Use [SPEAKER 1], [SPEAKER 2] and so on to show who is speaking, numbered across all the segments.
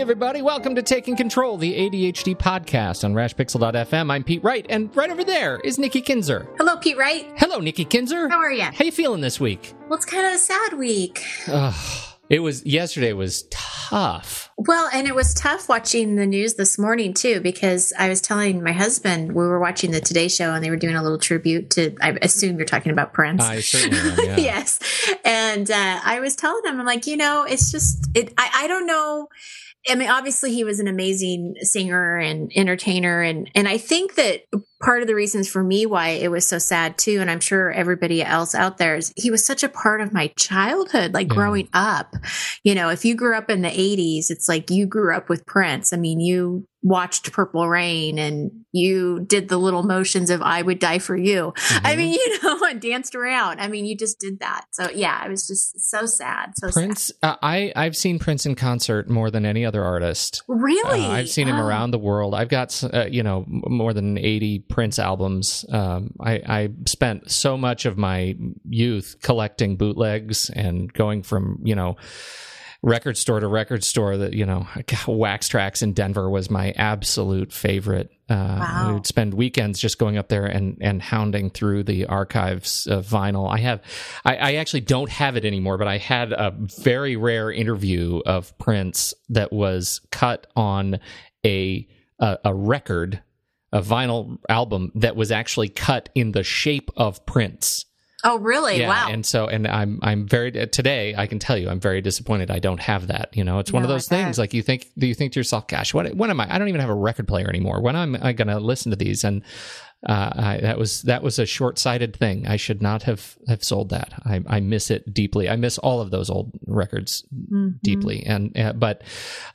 [SPEAKER 1] Hey, everybody, welcome to Taking Control, the ADHD podcast on RashPixel.fm. I'm Pete Wright, and right over there is Nikki Kinzer.
[SPEAKER 2] Hello, Pete Wright.
[SPEAKER 1] Hello, Nikki Kinzer.
[SPEAKER 2] How are you?
[SPEAKER 1] How you feeling this week?
[SPEAKER 2] Well, it's kind of a sad week.
[SPEAKER 1] Ugh, it was yesterday was tough.
[SPEAKER 2] Well, and it was tough watching the news this morning too, because I was telling my husband we were watching the Today Show and they were doing a little tribute to. I assume you're talking about Prince.
[SPEAKER 1] I certainly am. Yeah.
[SPEAKER 2] yes, and uh, I was telling him, I'm like, you know, it's just it. I, I don't know. I mean, obviously, he was an amazing singer and entertainer, and and I think that part of the reasons for me why it was so sad too, and I'm sure everybody else out there is he was such a part of my childhood, like
[SPEAKER 1] Yeah.
[SPEAKER 2] growing up. You know, if you grew up in the 80s, it's like you grew up with Prince. I mean, you watched Purple Rain and you did the little motions of I would die for you. I
[SPEAKER 1] Mhm.
[SPEAKER 2] mean, you know, and danced around. I mean, you just did that. So yeah, I was just so sad. So sad.
[SPEAKER 1] Prince, uh, I I've seen Prince in concert more than any other artist.
[SPEAKER 2] Really?
[SPEAKER 1] Uh, I've seen him
[SPEAKER 2] Oh.
[SPEAKER 1] around the world. I've got uh, you know more than eighty Prince albums. Um, I, I spent so much of my youth collecting bootlegs and going from you know record store to record store. That you know Wax Tracks in Denver was my absolute favorite. Uh,
[SPEAKER 2] Wow.
[SPEAKER 1] We would spend weekends just going up there and and hounding through the archives of vinyl. I have, I, I actually don't have it anymore, but I had a very rare interview of Prince that was cut on a a, a record, a vinyl album that was actually cut in the shape of Prince.
[SPEAKER 2] Oh, really?
[SPEAKER 1] Yeah,
[SPEAKER 2] wow.
[SPEAKER 1] and so and I'm I'm very today I can tell you I'm very disappointed I don't have that. You know, it's one of
[SPEAKER 2] No, I
[SPEAKER 1] those things like you think do you think to yourself, gosh, what when am I? I don't even have a record player anymore. When am I going to listen to these? And uh, I, that was that was a short sighted thing. I should not have have sold that. I, I miss it deeply. I miss all of those old records
[SPEAKER 2] Mhm.
[SPEAKER 1] deeply. And uh, but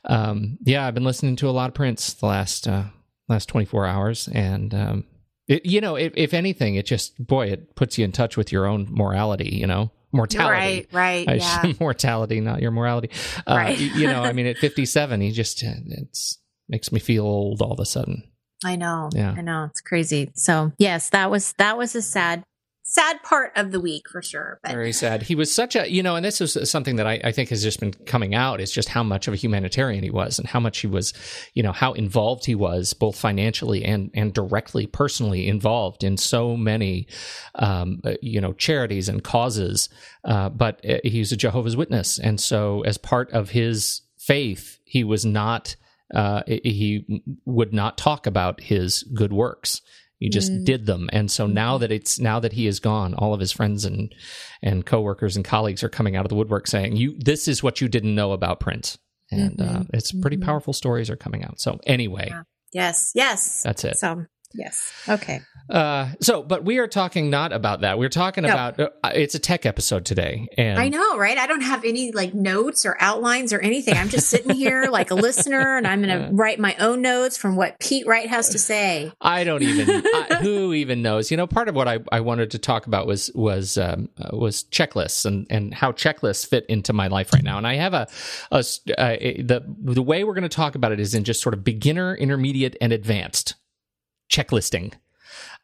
[SPEAKER 1] um, yeah, I've been listening to a lot of Prince the last uh, last 24 hours, and um, it, you know, if, if anything, it just boy, it puts you in touch with your own morality. You know, mortality.
[SPEAKER 2] Right, right.
[SPEAKER 1] I
[SPEAKER 2] yeah.
[SPEAKER 1] mortality, not your morality. Uh,
[SPEAKER 2] Right.
[SPEAKER 1] y- you know, I mean, at 57, he just uh, it's makes me feel old all of a sudden.
[SPEAKER 2] I know.
[SPEAKER 1] Yeah.
[SPEAKER 2] I know. It's crazy. So yes, that was that was a sad sad part of the week for sure. But
[SPEAKER 1] Very sad. He was such a, you know, and this is something that I, I think has just been coming out is just how much of a humanitarian he was and how much he was, you know, how involved he was both financially and, and directly personally involved in so many, um, uh, you know, charities and causes. Uh, but uh, he's a Jehovah's Witness. And so as part of his faith, he was not, uh, he would not talk about his good works. He just
[SPEAKER 2] Mm.
[SPEAKER 1] did them, and so now that it's now that he is gone, all of his friends and and coworkers and colleagues are coming out of the woodwork saying, "You, this is what you didn't know about Prince," and uh,
[SPEAKER 2] Mhm.
[SPEAKER 1] it's pretty
[SPEAKER 2] Mhm.
[SPEAKER 1] powerful stories are coming out. So anyway,
[SPEAKER 2] Yeah. yes, yes.
[SPEAKER 1] that's it.
[SPEAKER 2] So yes. Okay.
[SPEAKER 1] Uh, so, but we are talking not about that. We're talking
[SPEAKER 2] No.
[SPEAKER 1] about uh, it's a tech episode today, and
[SPEAKER 2] I know, right? I don't have any like notes or outlines or anything. I'm just sitting here like a listener and I'm going to write my own notes from what Pete Wright has to say.
[SPEAKER 1] I don't even I, who even knows. You know, part of what I, I wanted to talk about was was um, uh, was checklists and and how checklists fit into my life right now. And I have a a the the way we're going to talk about it is in just sort of beginner, intermediate, and advanced checklisting.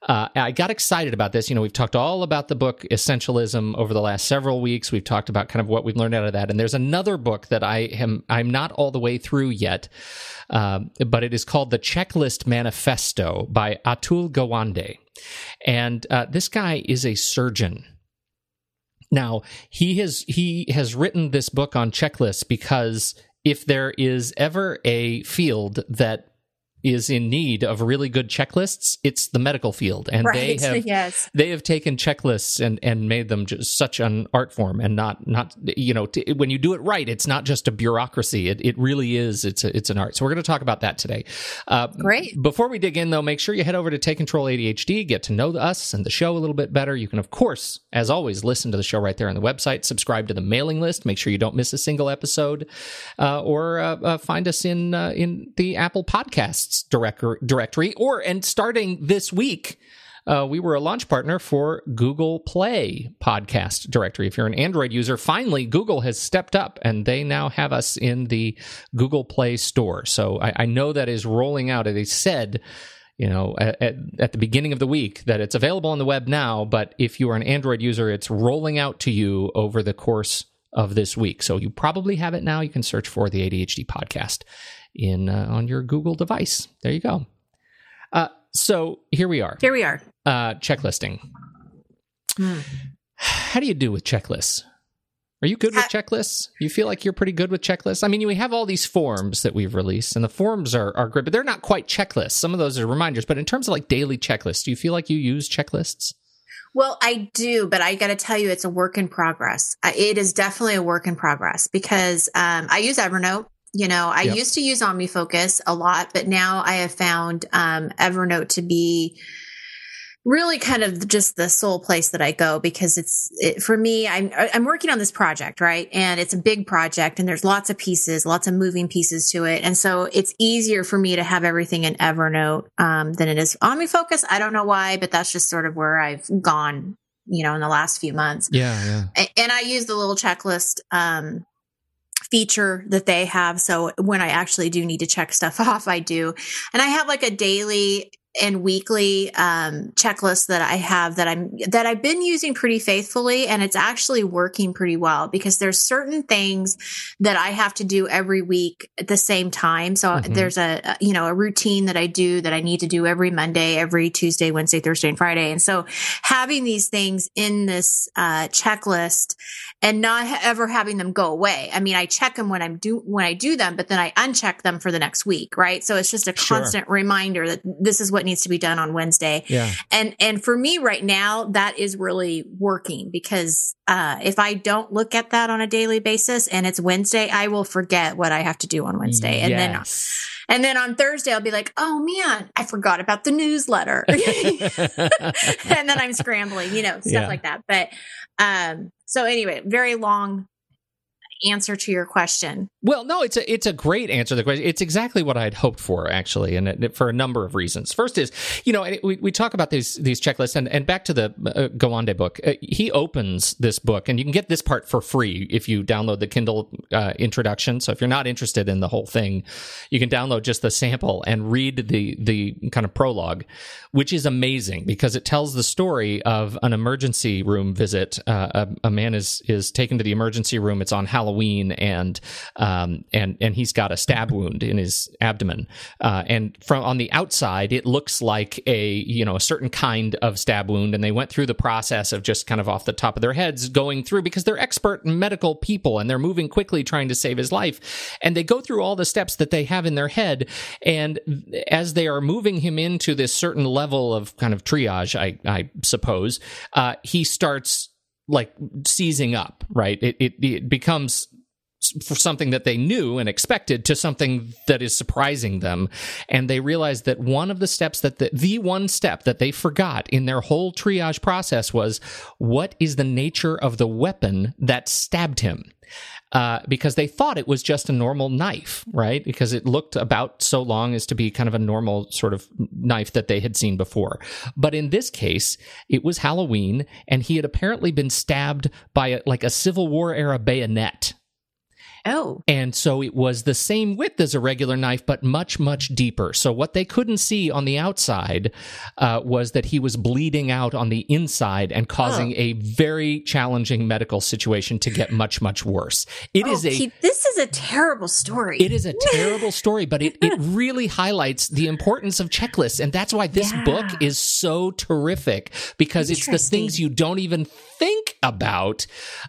[SPEAKER 1] Uh, I got excited about this. You know, we've talked all about the book Essentialism over the last several weeks. We've talked about kind of what we've learned out of that. And there's another book that I am I'm not all the way through yet, um, but it is called The Checklist Manifesto by Atul Gawande. And uh, this guy is a surgeon. Now he has he has written this book on checklists because if there is ever a field that is in need of really good checklists, it's the medical field, and
[SPEAKER 2] right.
[SPEAKER 1] they have
[SPEAKER 2] yes.
[SPEAKER 1] they have taken checklists and and made them just such an art form and not not you know t- when you do it right it's not just a bureaucracy it, it really is it's a, it's an art so we're going to talk about that today uh,
[SPEAKER 2] Great.
[SPEAKER 1] before we dig in though make sure you head over to take control adhd get to know us and the show a little bit better you can of course as always listen to the show right there on the website subscribe to the mailing list make sure you don't miss a single episode uh, or uh, uh, find us in uh, in the apple podcasts direct- directory or and starting this week uh, we were a launch partner for Google Play podcast directory. If you're an Android user, finally Google has stepped up and they now have us in the Google Play store. So I, I know that is rolling out. They said, you know, at, at the beginning of the week that it's available on the web now, but if you are an Android user, it's rolling out to you over the course of this week. So you probably have it now. You can search for the ADHD podcast in uh, on your Google device. There you go. Uh, so here we are.
[SPEAKER 2] Here we are.
[SPEAKER 1] Uh, checklisting. Hmm. How do you do with checklists? Are you good with checklists? You feel like you're pretty good with checklists? I mean, we have all these forms that we've released, and the forms are, are great, but they're not quite checklists. Some of those are reminders. But in terms of like daily checklists, do you feel like you use checklists?
[SPEAKER 2] Well, I do, but I got to tell you, it's a work in progress. It is definitely a work in progress because um, I use Evernote. You know, I yep. used to use OmniFocus a lot, but now I have found um, Evernote to be really kind of just the sole place that I go because it's it, for me. I'm I'm working on this project, right? And it's a big project, and there's lots of pieces, lots of moving pieces to it, and so it's easier for me to have everything in Evernote um, than it is OmniFocus. I don't know why, but that's just sort of where I've gone, you know, in the last few months.
[SPEAKER 1] Yeah,
[SPEAKER 2] yeah. And I use the little checklist. Um, feature that they have. So when I actually do need to check stuff off, I do. And I have like a daily and weekly um, checklist that I have that I'm that I've been using pretty faithfully, and it's actually working pretty well because there's certain things that I have to do every week at the same time. So mm-hmm. there's a, you know a routine that I do that I need to do every Monday, every Tuesday, Wednesday, Thursday, and Friday, and so having these things in this uh, checklist and not ever having them go away. I mean, I check them when I'm do when I do them, but then I uncheck them for the next week, right? So it's just a constant sure. reminder that this is what what needs to be done on Wednesday.
[SPEAKER 1] Yeah.
[SPEAKER 2] And, and for me right now, that is really working because, uh, if I don't look at that on a daily basis and it's Wednesday, I will forget what I have to do on Wednesday. And yes. then, and then on Thursday, I'll be like, oh man, I forgot about the newsletter. and then I'm scrambling, you know, stuff yeah. like that. But, um, so anyway, very long answer to your question.
[SPEAKER 1] Well, no, it's a it's a great answer to the question. It's exactly what I had hoped for, actually, and it, for a number of reasons. First is, you know, we, we talk about these these checklists, and, and back to the uh, Gawande book. Uh, he opens this book, and you can get this part for free if you download the Kindle uh, introduction. So if you're not interested in the whole thing, you can download just the sample and read the the kind of prologue, which is amazing because it tells the story of an emergency room visit. Uh, a, a man is is taken to the emergency room. It's on Halloween Halloween, and um, and and he's got a stab wound in his abdomen. Uh, and from on the outside, it looks like a you know a certain kind of stab wound. And they went through the process of just kind of off the top of their heads going through because they're expert medical people and they're moving quickly trying to save his life. And they go through all the steps that they have in their head. And as they are moving him into this certain level of kind of triage, I, I suppose, uh, he starts like seizing up, right? It, it, it becomes for something that they knew and expected to something that is surprising them. And they realize that one of the steps that the, the one step that they forgot in their whole triage process was what is the nature of the weapon that stabbed him? Uh, because they thought it was just a normal knife, right? Because it looked about so long as to be kind of a normal sort of knife that they had seen before. But in this case, it was Halloween, and he had apparently been stabbed by a, like a Civil War era bayonet
[SPEAKER 2] Oh.
[SPEAKER 1] And so it was the same width as a regular knife, but much, much deeper. So what they couldn't see on the outside uh, was that he was bleeding out on the inside and causing oh. a very challenging medical situation to get much, much worse. It oh, is a.
[SPEAKER 2] This is a terrible story.
[SPEAKER 1] It is a terrible story, but it, it really highlights the importance of checklists. And that's why this yeah. book is so terrific because it's the things you don't even think about,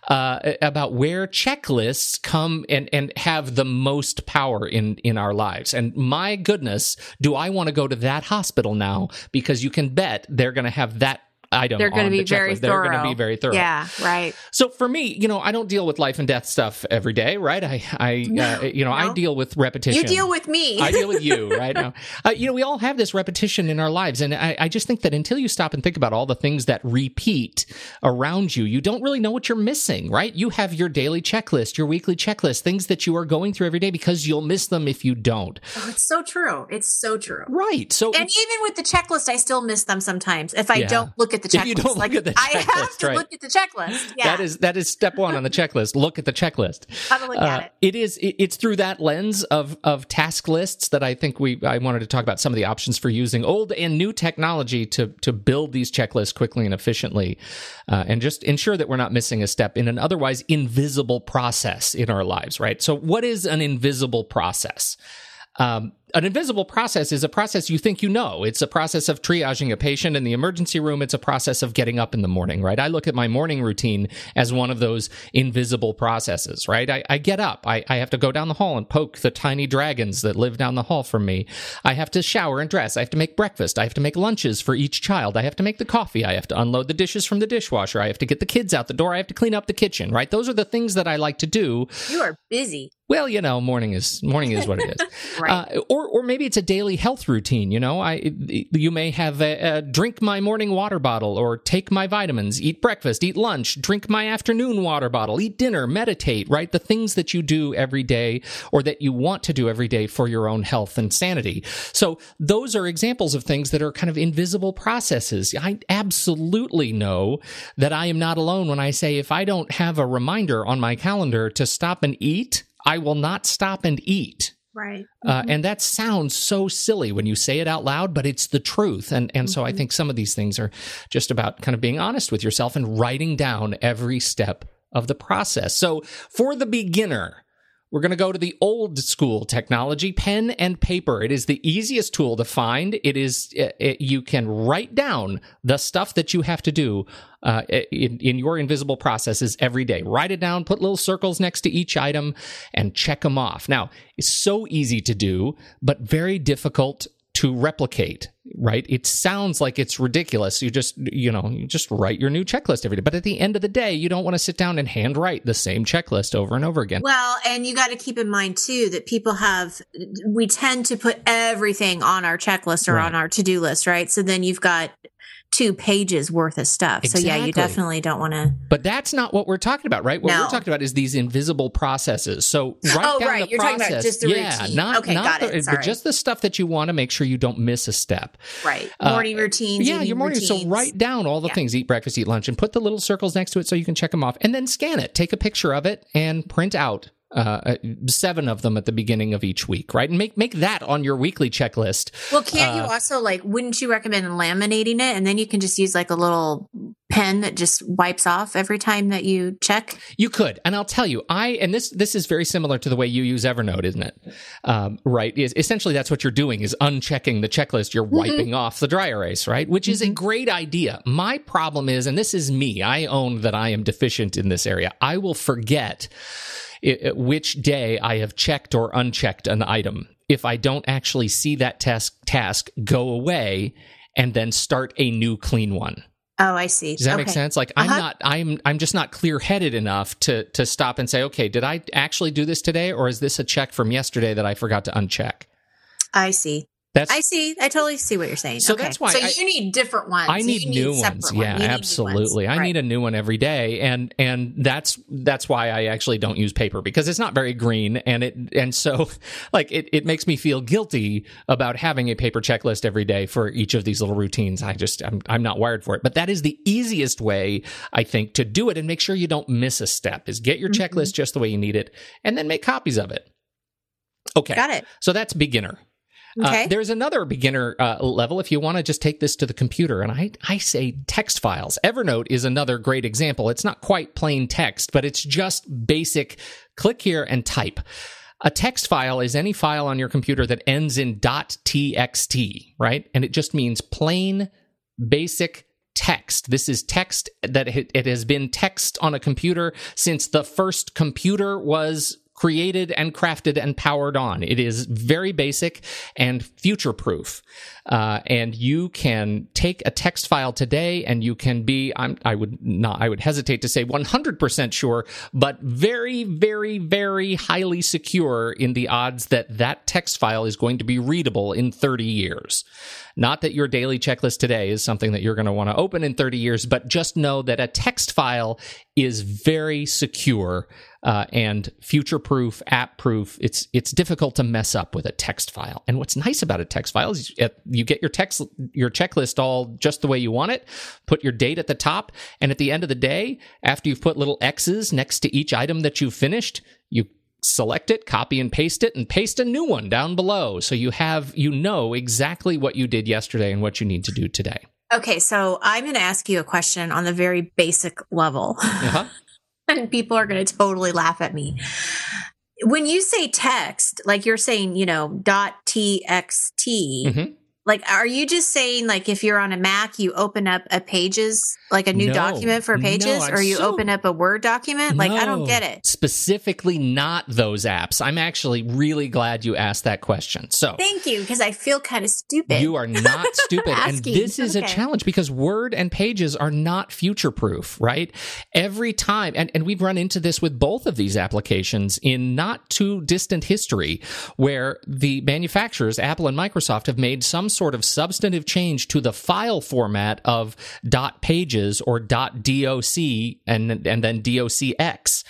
[SPEAKER 1] uh, about where checklists come and and have the most power in in our lives. And my goodness, do I want to go to that hospital now because you can bet they're going to have that item.
[SPEAKER 2] They're going to be very
[SPEAKER 1] thorough. They're going to be very thorough.
[SPEAKER 2] Yeah, right.
[SPEAKER 1] So for me, you know, I don't deal with life and death stuff every day, right? I, I, no, uh, you know, no. I deal with repetition.
[SPEAKER 2] You deal with me.
[SPEAKER 1] I deal with you, right now. Uh, you know, we all have this repetition in our lives, and I, I just think that until you stop and think about all the things that repeat around you, you don't really know what you're missing, right? You have your daily checklist, your weekly checklist, things that you are going through every day because you'll miss them if you don't.
[SPEAKER 2] Oh, it's so true. It's so true.
[SPEAKER 1] Right. So,
[SPEAKER 2] and even with the checklist, I still miss them sometimes if I yeah. don't look at the checklist.
[SPEAKER 1] If you don't
[SPEAKER 2] like,
[SPEAKER 1] look at the checklist,
[SPEAKER 2] I have to
[SPEAKER 1] right.
[SPEAKER 2] look at the checklist. Yeah.
[SPEAKER 1] That is that is step one on the checklist. Look at the checklist.
[SPEAKER 2] How to look
[SPEAKER 1] Uh,
[SPEAKER 2] at it.
[SPEAKER 1] it is it, it's through that lens of of task lists that I think we I wanted to talk about some of the options for using old and new technology to to build these checklists quickly and efficiently, uh, and just ensure that we're not missing a step in an otherwise invisible process in our lives. Right. So, what is an invisible process? Um, an invisible process is a process you think you know. It's a process of triaging a patient in the emergency room. It's a process of getting up in the morning, right? I look at my morning routine as one of those invisible processes, right? I, I get up. I, I have to go down the hall and poke the tiny dragons that live down the hall from me. I have to shower and dress. I have to make breakfast. I have to make lunches for each child. I have to make the coffee. I have to unload the dishes from the dishwasher. I have to get the kids out the door. I have to clean up the kitchen, right? Those are the things that I like to do
[SPEAKER 2] You are busy.
[SPEAKER 1] well, you know, morning is morning is what it is.
[SPEAKER 2] Right.
[SPEAKER 1] uh, or or maybe it's a daily health routine. You know, I you may have a, a drink my morning water bottle, or take my vitamins, eat breakfast, eat lunch, drink my afternoon water bottle, eat dinner, meditate. Right, the things that you do every day, or that you want to do every day for your own health and sanity. So those are examples of things that are kind of invisible processes. I absolutely know that I am not alone when I say if I don't have a reminder on my calendar to stop and eat. I will not stop and eat.
[SPEAKER 2] Right.
[SPEAKER 1] Uh, and that sounds so silly when you say it out loud, but it's the truth. And and so I think some of these things are just about kind of being honest with yourself and writing down every step of the process. So for the beginner, we're going to go to the old school technology, pen and paper. It is the easiest tool to find. It is it, it- you can write down the stuff that you have to do uh, in, in your invisible processes every day. Write it down, put little circles next to each item, and check them off. Now, it's so easy to do, but very difficult to replicate. Right? It sounds like it's ridiculous. You just you know you just write your new checklist every day, but at the end of the day, you don't want to sit down and handwrite the same checklist over and over again.
[SPEAKER 2] Well, and you got to keep in mind too that people have, we tend to put everything on our checklist or
[SPEAKER 1] Right.
[SPEAKER 2] on our to do list, right? So then you've got two pages worth of stuff. So yeah, you definitely don't want to.
[SPEAKER 1] But that's not what we're talking about, right? What
[SPEAKER 2] No.
[SPEAKER 1] we're talking about is these invisible processes. So write
[SPEAKER 2] Oh,
[SPEAKER 1] down
[SPEAKER 2] right.
[SPEAKER 1] the
[SPEAKER 2] You're talking about
[SPEAKER 1] process.
[SPEAKER 2] just the
[SPEAKER 1] yeah,
[SPEAKER 2] routine.
[SPEAKER 1] not
[SPEAKER 2] Okay,
[SPEAKER 1] not the,
[SPEAKER 2] it.
[SPEAKER 1] but just the stuff that you want to make sure you don't miss a step.
[SPEAKER 2] Right.
[SPEAKER 1] Uh,
[SPEAKER 2] Morning routines.
[SPEAKER 1] Yeah, your morning. So write down all the
[SPEAKER 2] Yeah.
[SPEAKER 1] things: eat breakfast, eat lunch, and put the little circles next to it so you can check them off, and then scan it. Take a picture of it and print out. Uh, seven of them at the beginning of each week, right? And make make that on your weekly checklist.
[SPEAKER 2] Well, can't you
[SPEAKER 1] Uh,
[SPEAKER 2] also like? Wouldn't you recommend laminating it, and then you can just use like a little pen that just wipes off every time that you check?
[SPEAKER 1] You could, and I'll tell you, I and this this is very similar to the way you use Evernote, isn't it? Um, right? Is essentially that's what you're doing is unchecking the checklist. You're wiping off the dry erase, right? Which is a great idea. My problem is, and this is me. I own that I am deficient in this area. I will forget i- i- which day I have checked or unchecked an item if I don't actually see that task task go away and then start a new clean one.
[SPEAKER 2] Oh, I see.
[SPEAKER 1] Does that
[SPEAKER 2] okay.
[SPEAKER 1] make sense? Like I'm
[SPEAKER 2] Uh-huh.
[SPEAKER 1] not I'm I'm just not clear-headed enough to to stop and say, "Okay, did I actually do this today or is this a check from yesterday that I forgot to uncheck?"
[SPEAKER 2] I see.
[SPEAKER 1] That's
[SPEAKER 2] I see. I totally see what you're saying.
[SPEAKER 1] So
[SPEAKER 2] Okay.
[SPEAKER 1] that's why
[SPEAKER 2] So
[SPEAKER 1] I-
[SPEAKER 2] you need different ones.
[SPEAKER 1] I need
[SPEAKER 2] You
[SPEAKER 1] new ones.
[SPEAKER 2] ones.
[SPEAKER 1] Yeah,
[SPEAKER 2] You need ones.
[SPEAKER 1] absolutely. I
[SPEAKER 2] Right.
[SPEAKER 1] need a new one every day and and that's that's why I actually don't use paper because it's not very green and it and so like it it makes me feel guilty about having a paper checklist every day for each of these little routines. I just I'm I'm not wired for it. But that is the easiest way I think to do it and make sure you don't miss a step is get your
[SPEAKER 2] Mhm.
[SPEAKER 1] checklist just the way you need it and then make copies of it. Okay.
[SPEAKER 2] Got it.
[SPEAKER 1] So that's beginner.
[SPEAKER 2] Okay.
[SPEAKER 1] Uh, there's another beginner uh, level if you want to just take this to the computer, and I, I say text files. Evernote is another great example. It's not quite plain text, but it's just basic click here and type. A text file is any file on your computer that ends in .txt, right? And it just means plain, basic text. This is text that it it has been text on a computer since the first computer was created and crafted and powered on. It is very basic and future proof. Uh, and you can take a text file today and you can be, I'm, I would not, I would hesitate to say 100% sure, but very, very, very highly secure in the odds that that text file is going to be readable in 30 years. Not that your daily checklist today is something that you're going to want to open in 30 years, but just know that a text file is very secure uh, and future proof, app proof. It's it's difficult to mess up with a text file. And what's nice about a text file is you get your text your checklist all just the way you want it. Put your date at the top, and at the end of the day, after you've put little X's next to each item that you've finished, you select it, copy and paste it, and paste a new one down below. So you have you know exactly what you did yesterday and what you need to do today.
[SPEAKER 2] Okay, so I'm going to ask you a question on the very basic level. Uh-huh. and people are going to totally laugh at me. When you say text, like you're saying, you know, dot txt, mm-hmm like are you just saying like if you're on a mac you open up a pages like a new no, document for pages? No, or you so, open up a word document? Like no, i don't get it.
[SPEAKER 1] Specifically not those apps. I'm actually really glad you asked that question. So
[SPEAKER 2] thank you because i feel kind of stupid.
[SPEAKER 1] You are not stupid. And this is okay. a challenge because word and pages are not future proof right? Every time and, and we've run into this with both of these applications in not too distant history where the manufacturers apple and microsoft have made some sort of substantive change to the file format of dot pages or dot doc and and then docx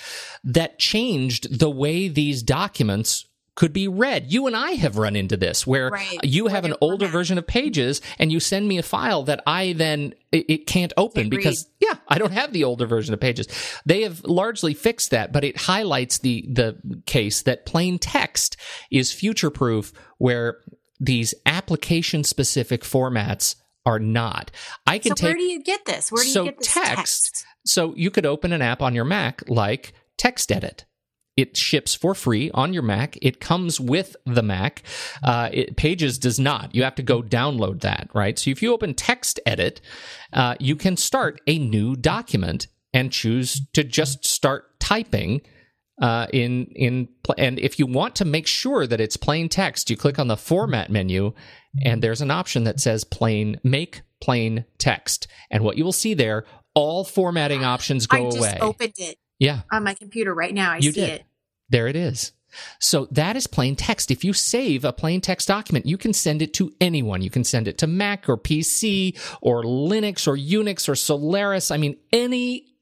[SPEAKER 1] that changed the way these documents could be read. You and I have run into this where right. you have an older version of Pages and you send me a file that I then it, it can't open can't because read. yeah, I don't have the older version of Pages. They have largely fixed that, but it highlights the the case that plain text is future proof where these application specific formats are not. I can
[SPEAKER 2] so
[SPEAKER 1] take.
[SPEAKER 2] Where do you get this? Where do
[SPEAKER 1] so
[SPEAKER 2] you get this
[SPEAKER 1] text,
[SPEAKER 2] text?
[SPEAKER 1] So you could open an app on your Mac like TextEdit. It ships for free on your Mac. It comes with the Mac. Uh, it, Pages does not. You have to go download that, right? So if you open TextEdit, uh, you can start a new document and choose to just start typing uh, in in and if you want to make sure that it's plain text, you click on the format menu, and there's an option that says plain make plain text, and what you will see there, all formatting options go away.
[SPEAKER 2] I just
[SPEAKER 1] away.
[SPEAKER 2] Opened it.
[SPEAKER 1] Yeah,
[SPEAKER 2] on my computer right now. I you see did. it.
[SPEAKER 1] There it is. So that is plain text. If you save a plain text document, you can send it to anyone. You can send it to Mac or PC or Linux or Unix or Solaris. I mean, any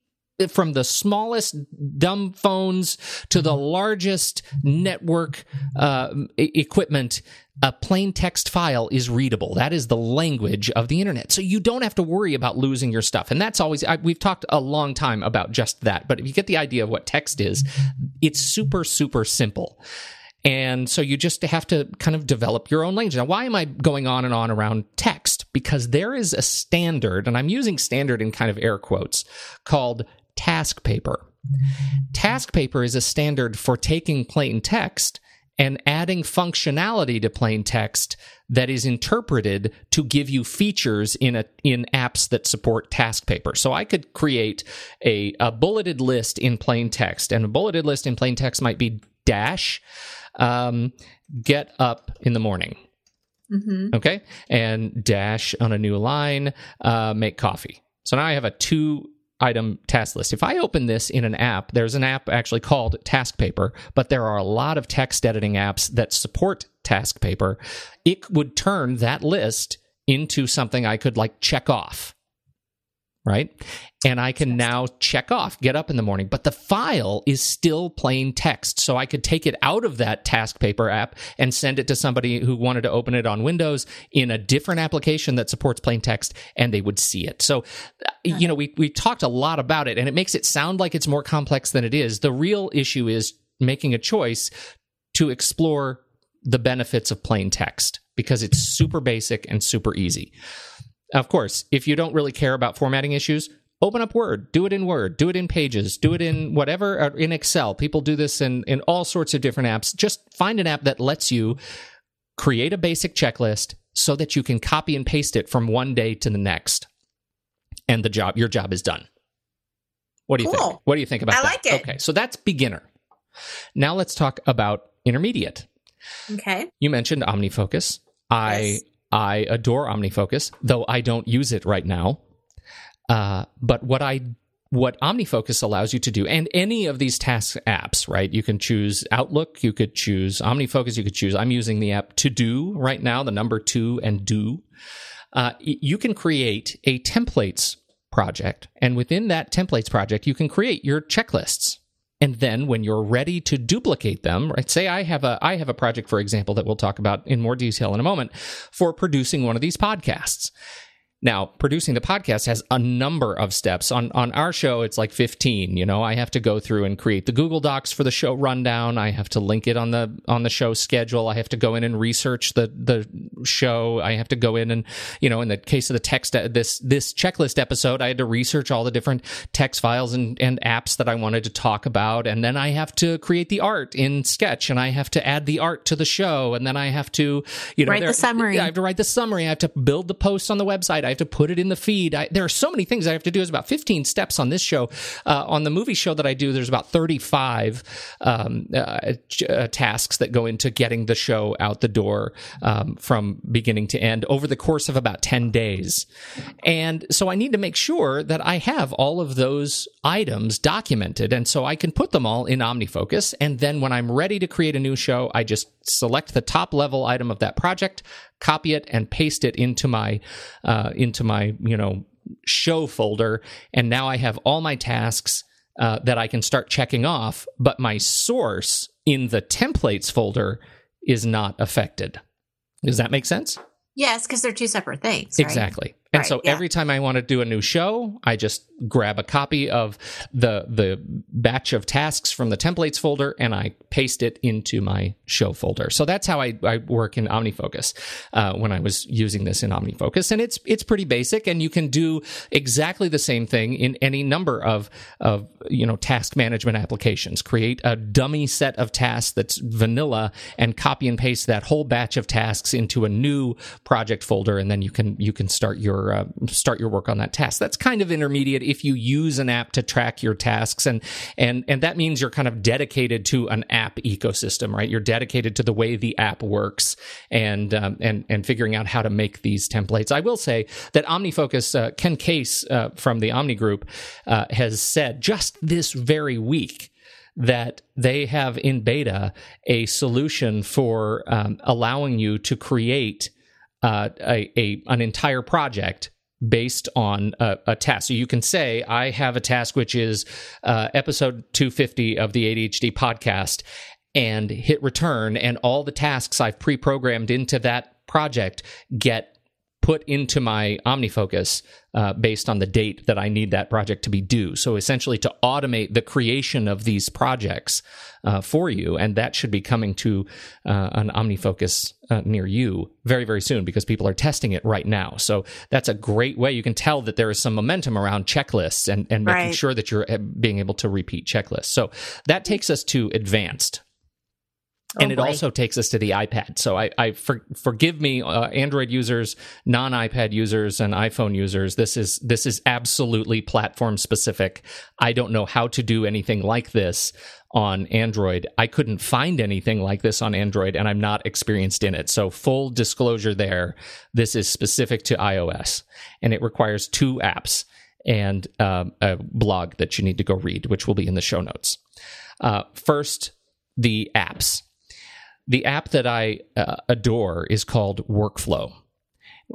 [SPEAKER 1] from the smallest dumb phones to the largest network uh, equipment, a plain text file is readable. That is the language of the internet. So you don't have to worry about losing your stuff. And that's always, I, we've talked a long time about just that. But if you get the idea of what text is, it's super, super simple. And so you just have to kind of develop your own language. Now, why am I going on and on around text? Because there is a standard, and I'm using standard in kind of air quotes, called TaskPaper. Task paper is a standard for taking plain text and adding functionality to plain text that is interpreted to give you features in a in apps that support TaskPaper. So I could create a, a bulleted list in plain text, and a bulleted list in plain text might be dash um, get up in the morning. Mm-hmm. Okay, and dash on a new line, uh, make coffee. So now I have a two item task list. If I open this in an app, there's an app actually called TaskPaper, but there are a lot of text editing apps that support TaskPaper. It would turn that list into something I could like check off right? And I can now check off, get up in the morning, but the file is still plain text. So I could take it out of that TaskPaper app and send it to somebody who wanted to open it on Windows in a different application that supports plain text and they would see it. So, you know, we, we talked a lot about it and it makes it sound like it's more complex than it is. The real issue is making a choice to explore the benefits of plain text because it's super basic and super easy. Of course, if you don't really care about formatting issues, open up Word, do it in Word, do it in Pages, do it in whatever, uh, in Excel. People do this in, in all sorts of different apps. Just find an app that lets you create a basic checklist so that you can copy and paste it from one day to the next. And the job, your job is done. What do you cool. think? What do you think about
[SPEAKER 2] I
[SPEAKER 1] that?
[SPEAKER 2] like it.
[SPEAKER 1] Okay, so that's beginner. Now let's talk about intermediate.
[SPEAKER 2] Okay.
[SPEAKER 1] You mentioned OmniFocus. I yes. I adore OmniFocus, though I don't use it right now. Uh, but what I what OmniFocus allows you to do, and any of these task apps, right? You can choose Outlook, you could choose OmniFocus, you could choose, I'm using the app 2Do right now, the number two and do. Uh, you can create a templates project. And within that templates project, you can create your checklists. And then when you're ready to duplicate them, right? Say I have a I have a project, for example, that we'll talk about in more detail in a moment for producing one of these podcasts. Now, producing the podcast has a number of steps. On on our show, it's like 15, you know. I have to go through and create the Google Docs for the show rundown. I have to link it on the on the show schedule. I have to go in and research the the show. I have to go in and, you know, in the case of the text uh, this this checklist episode, I had to research all the different text files and and apps that I wanted to talk about, and then I have to create the art in Sketch and I have to add the art to the show, and then I have to, you know,
[SPEAKER 2] write the summary.
[SPEAKER 1] I have to write the summary. I have to build the posts on the website. I have to put it in the feed. I, there are so many things I have to do. There's about 15 steps on this show. Uh, on the movie show that I do, there's about 35 um, uh, uh, tasks that go into getting the show out the door um, from beginning to end over the course of about 10 days. And so I need to make sure that I have all of those items documented. And so I can put them all in OmniFocus. And then when I'm ready to create a new show, I just select the top level item of that project, copy it and paste it into my uh, into my you know show folder, and now I have all my tasks uh, that I can start checking off. But my source in the templates folder is not affected. Does that make sense?
[SPEAKER 2] Yes, because they're two separate things. Right?
[SPEAKER 1] Exactly. And right, so yeah. every time I want to do a new show, I just grab a copy of the the batch of tasks from the templates folder and I paste it into my show folder. So that's how I, I work in OmniFocus uh, when I was using this in OmniFocus, and it's it's pretty basic, and you can do exactly the same thing in any number of of you know task management applications. Create a dummy set of tasks that's vanilla and copy and paste that whole batch of tasks into a new project folder, and then you can you can start your uh, start your work on that task. That's kind of intermediate if you use an app to track your tasks, and and and that means you're kind of dedicated to an app ecosystem, right? You're dedicated to the way the app works, and um, and and figuring out how to make these templates. I will say that OmniFocus, uh, Ken Case uh, from the Omni Group, uh, has said just this very week that they have in beta a solution for um, allowing you to create uh, a, a, an entire project based on a, a, task. So you can say, I have a task which is uh, episode 250 of the ADHD podcast, and hit return, and all the tasks I've pre programmed into that project get put into my OmniFocus uh, based on the date that I need that project to be due. So essentially, to automate the creation of these projects uh, for you, and that should be coming to uh, an OmniFocus uh, near you very, very soon because people are testing it right now. So that's a great way. You can tell that there is some momentum around checklists and, and making right. sure that you're uh, being able to repeat checklists. So that takes us to advanced and oh, it also takes us to the iPad. So I, I for, forgive me, uh, Android users, non iPad users, and iPhone users. This is this is absolutely platform specific. I don't know how to do anything like this on Android. I couldn't find anything like this on Android, and I'm not experienced in it. So full disclosure, there, this is specific to iOS, and it requires two apps and um, a blog that you need to go read, which will be in the show notes. Uh, first, the apps the app that I uh, adore is called Workflow.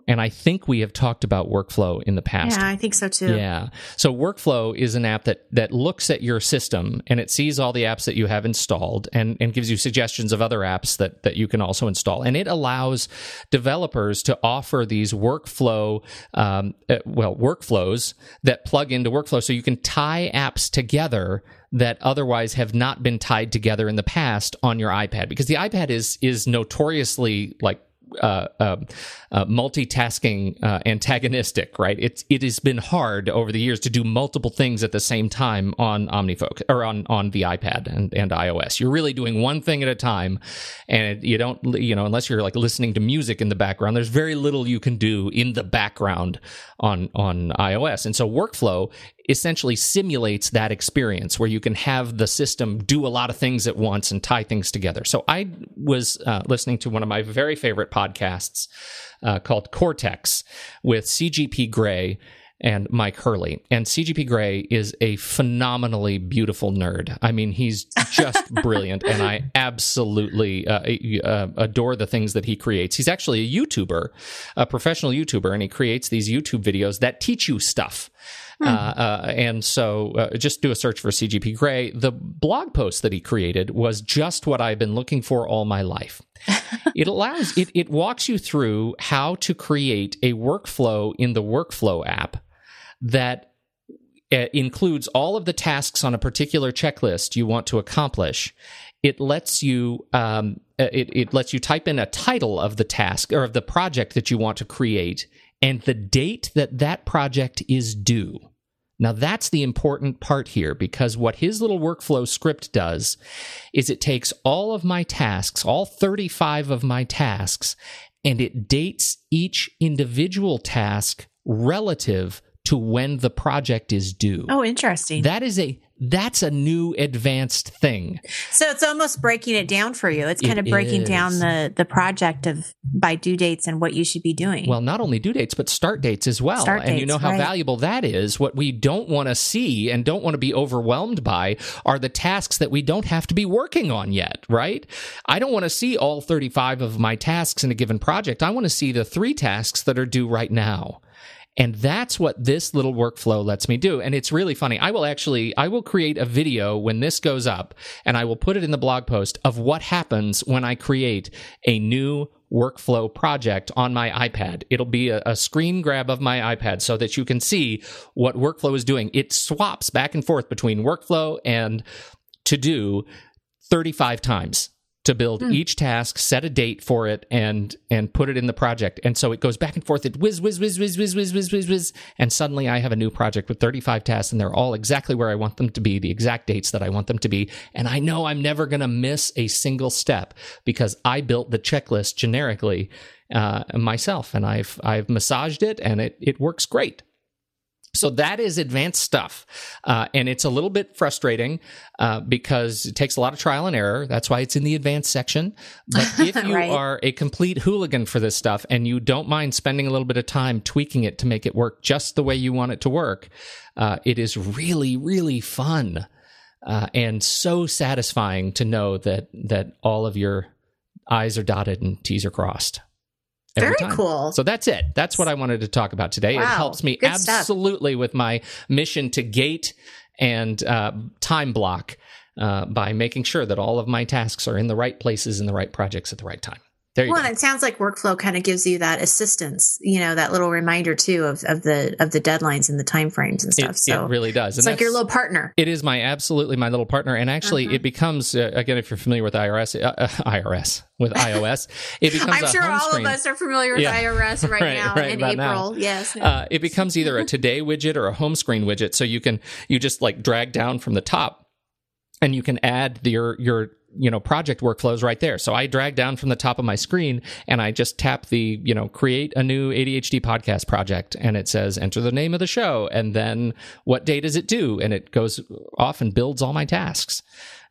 [SPEAKER 1] And I think we have talked about workflow in the past.
[SPEAKER 2] Yeah, I think so too.
[SPEAKER 1] Yeah. So workflow is an app that that looks at your system and it sees all the apps that you have installed and, and gives you suggestions of other apps that, that you can also install. And it allows developers to offer these workflow, um, uh, well, workflows that plug into workflow. So you can tie apps together that otherwise have not been tied together in the past on your iPad because the iPad is is notoriously like uh, uh, uh, multitasking uh, antagonistic, right? It's it has been hard over the years to do multiple things at the same time on OmniFocus or on on the iPad and, and iOS. You're really doing one thing at a time, and you don't you know unless you're like listening to music in the background. There's very little you can do in the background on on iOS, and so workflow essentially simulates that experience where you can have the system do a lot of things at once and tie things together. So I was uh, listening to one of my very favorite podcasts uh, called Cortex with CGP Grey. and Mike Hurley. And CGP Grey is a phenomenally beautiful nerd. I mean, he's just brilliant, and I absolutely uh, uh, adore the things that he creates. He's actually a YouTuber, a professional YouTuber, and he creates these YouTube videos that teach you stuff. Hmm. Uh, uh, and so uh, just do a search for CGP Grey. The blog post that he created was just what I've been looking for all my life. it allows, it, it walks you through how to create a workflow in the workflow app that uh, includes all of the tasks on a particular checklist you want to accomplish. It lets you um, it, it lets you type in a title of the task or of the project that you want to create and the date that that project is due. Now, that's the important part here because what his little workflow script does is it takes all of my tasks, all 35 of my tasks, and it dates each individual task relative to when the project is due.
[SPEAKER 2] Oh, interesting.
[SPEAKER 1] That is a that's a new advanced thing.
[SPEAKER 2] So it's almost breaking it down for you. It's kind it of breaking is. down the the project of by due dates and what you should be doing.
[SPEAKER 1] Well, not only due dates but start dates as well. Start and dates, you know how right. valuable that is. What we don't want to see and don't want to be overwhelmed by are the tasks that we don't have to be working on yet, right? I don't want to see all 35 of my tasks in a given project. I want to see the 3 tasks that are due right now. And that's what this little workflow lets me do. And it's really funny. I will actually, I will create a video when this goes up and I will put it in the blog post of what happens when I create a new workflow project on my iPad. It'll be a, a, screen grab of my iPad so that you can see what workflow is doing. It swaps back and forth between workflow and 2Do 35 times to build mm. each task, set a date for it, and and put it in the project. And so it goes back and forth. It whiz, whiz, whiz, whiz, whiz, whiz, whiz, whiz, whiz, and suddenly I have a new project with 35 tasks, and they're all exactly where I want them to be, the exact dates that I want them to be. And I know I'm never going to miss a single step because I built the checklist generically uh, myself, and I've I've massaged it, and it it works great. So that is advanced stuff. Uh, and it's a little bit frustrating uh, because it takes a lot of trial and error. That's why it's in the advanced section. But if you right. are a complete hooligan for this stuff and you don't mind spending a little bit of time tweaking it to make it work just the way you want it to work, uh, it is really, really fun. Uh, and so satisfying to know that that all of your I's are dotted and T's are crossed.
[SPEAKER 2] Very
[SPEAKER 1] time.
[SPEAKER 2] cool.
[SPEAKER 1] So that's it. That's what I wanted to talk about today. Wow. It helps me Good absolutely stuff. with my mission to gate and uh, time block uh, by making sure that all of my tasks are in the right places in the right projects at the right time. There
[SPEAKER 2] well,
[SPEAKER 1] go.
[SPEAKER 2] it sounds like workflow kind of gives you that assistance, you know, that little reminder too of, of the of the deadlines and the time frames and stuff.
[SPEAKER 1] It,
[SPEAKER 2] so
[SPEAKER 1] it really does.
[SPEAKER 2] It's and like your little partner.
[SPEAKER 1] It is my absolutely my little partner, and actually, uh-huh. it becomes uh, again if you're familiar with IRS, uh, uh IRS with iOS, it becomes.
[SPEAKER 2] I'm sure all
[SPEAKER 1] screen.
[SPEAKER 2] of us are familiar with yeah. IRS right, right, now right in April. Now. Yes,
[SPEAKER 1] uh, it becomes either a today widget or a home screen widget, so you can you just like drag down from the top and you can add your your you know project workflows right there. So i drag down from the top of my screen and i just tap the you know create a new adhd podcast project and it says enter the name of the show. And then what day does it do? And it goes off and builds all my tasks.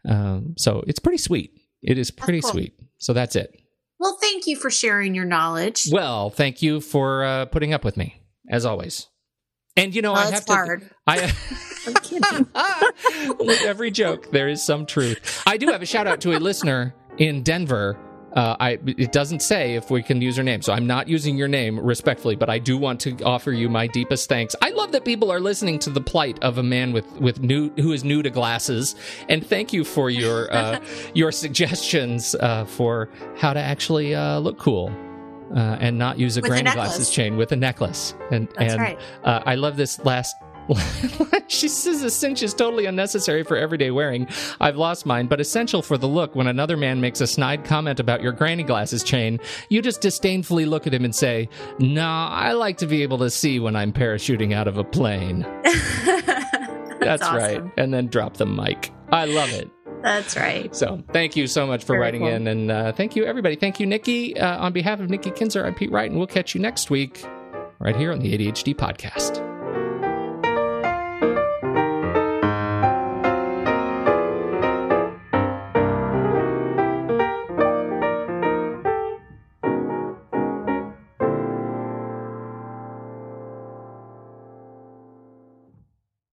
[SPEAKER 1] Um, so it's pretty sweet. It is pretty cool. sweet. So that's it.
[SPEAKER 2] Well thank you for sharing your knowledge.
[SPEAKER 1] Well thank you for uh, putting up with me as always and you know,
[SPEAKER 2] well,
[SPEAKER 1] I have
[SPEAKER 2] to. Hard.
[SPEAKER 1] I with every joke there is some truth. I do have a shout out to a listener in Denver. Uh, I it doesn't say if we can use your name, so I'm not using your name respectfully, but I do want to offer you my deepest thanks. I love that people are listening to the plight of a man with with new who is new to glasses, and thank you for your uh, your suggestions uh, for how to actually uh, look cool uh, and not use a with granny a glasses chain with a necklace. And
[SPEAKER 2] That's
[SPEAKER 1] and
[SPEAKER 2] right.
[SPEAKER 1] uh, I love this last. she says a cinch is totally unnecessary for everyday wearing. I've lost mine, but essential for the look. When another man makes a snide comment about your granny glasses chain, you just disdainfully look at him and say, "Nah, I like to be able to see when I'm parachuting out of a plane." That's,
[SPEAKER 2] That's
[SPEAKER 1] awesome. right. And then drop the mic. I love it.
[SPEAKER 2] That's right.
[SPEAKER 1] So thank you so much for Very writing cool. in. And uh, thank you, everybody. Thank you, Nikki. Uh, on behalf of Nikki Kinzer, I'm Pete Wright, and we'll catch you next week right here on the ADHD podcast.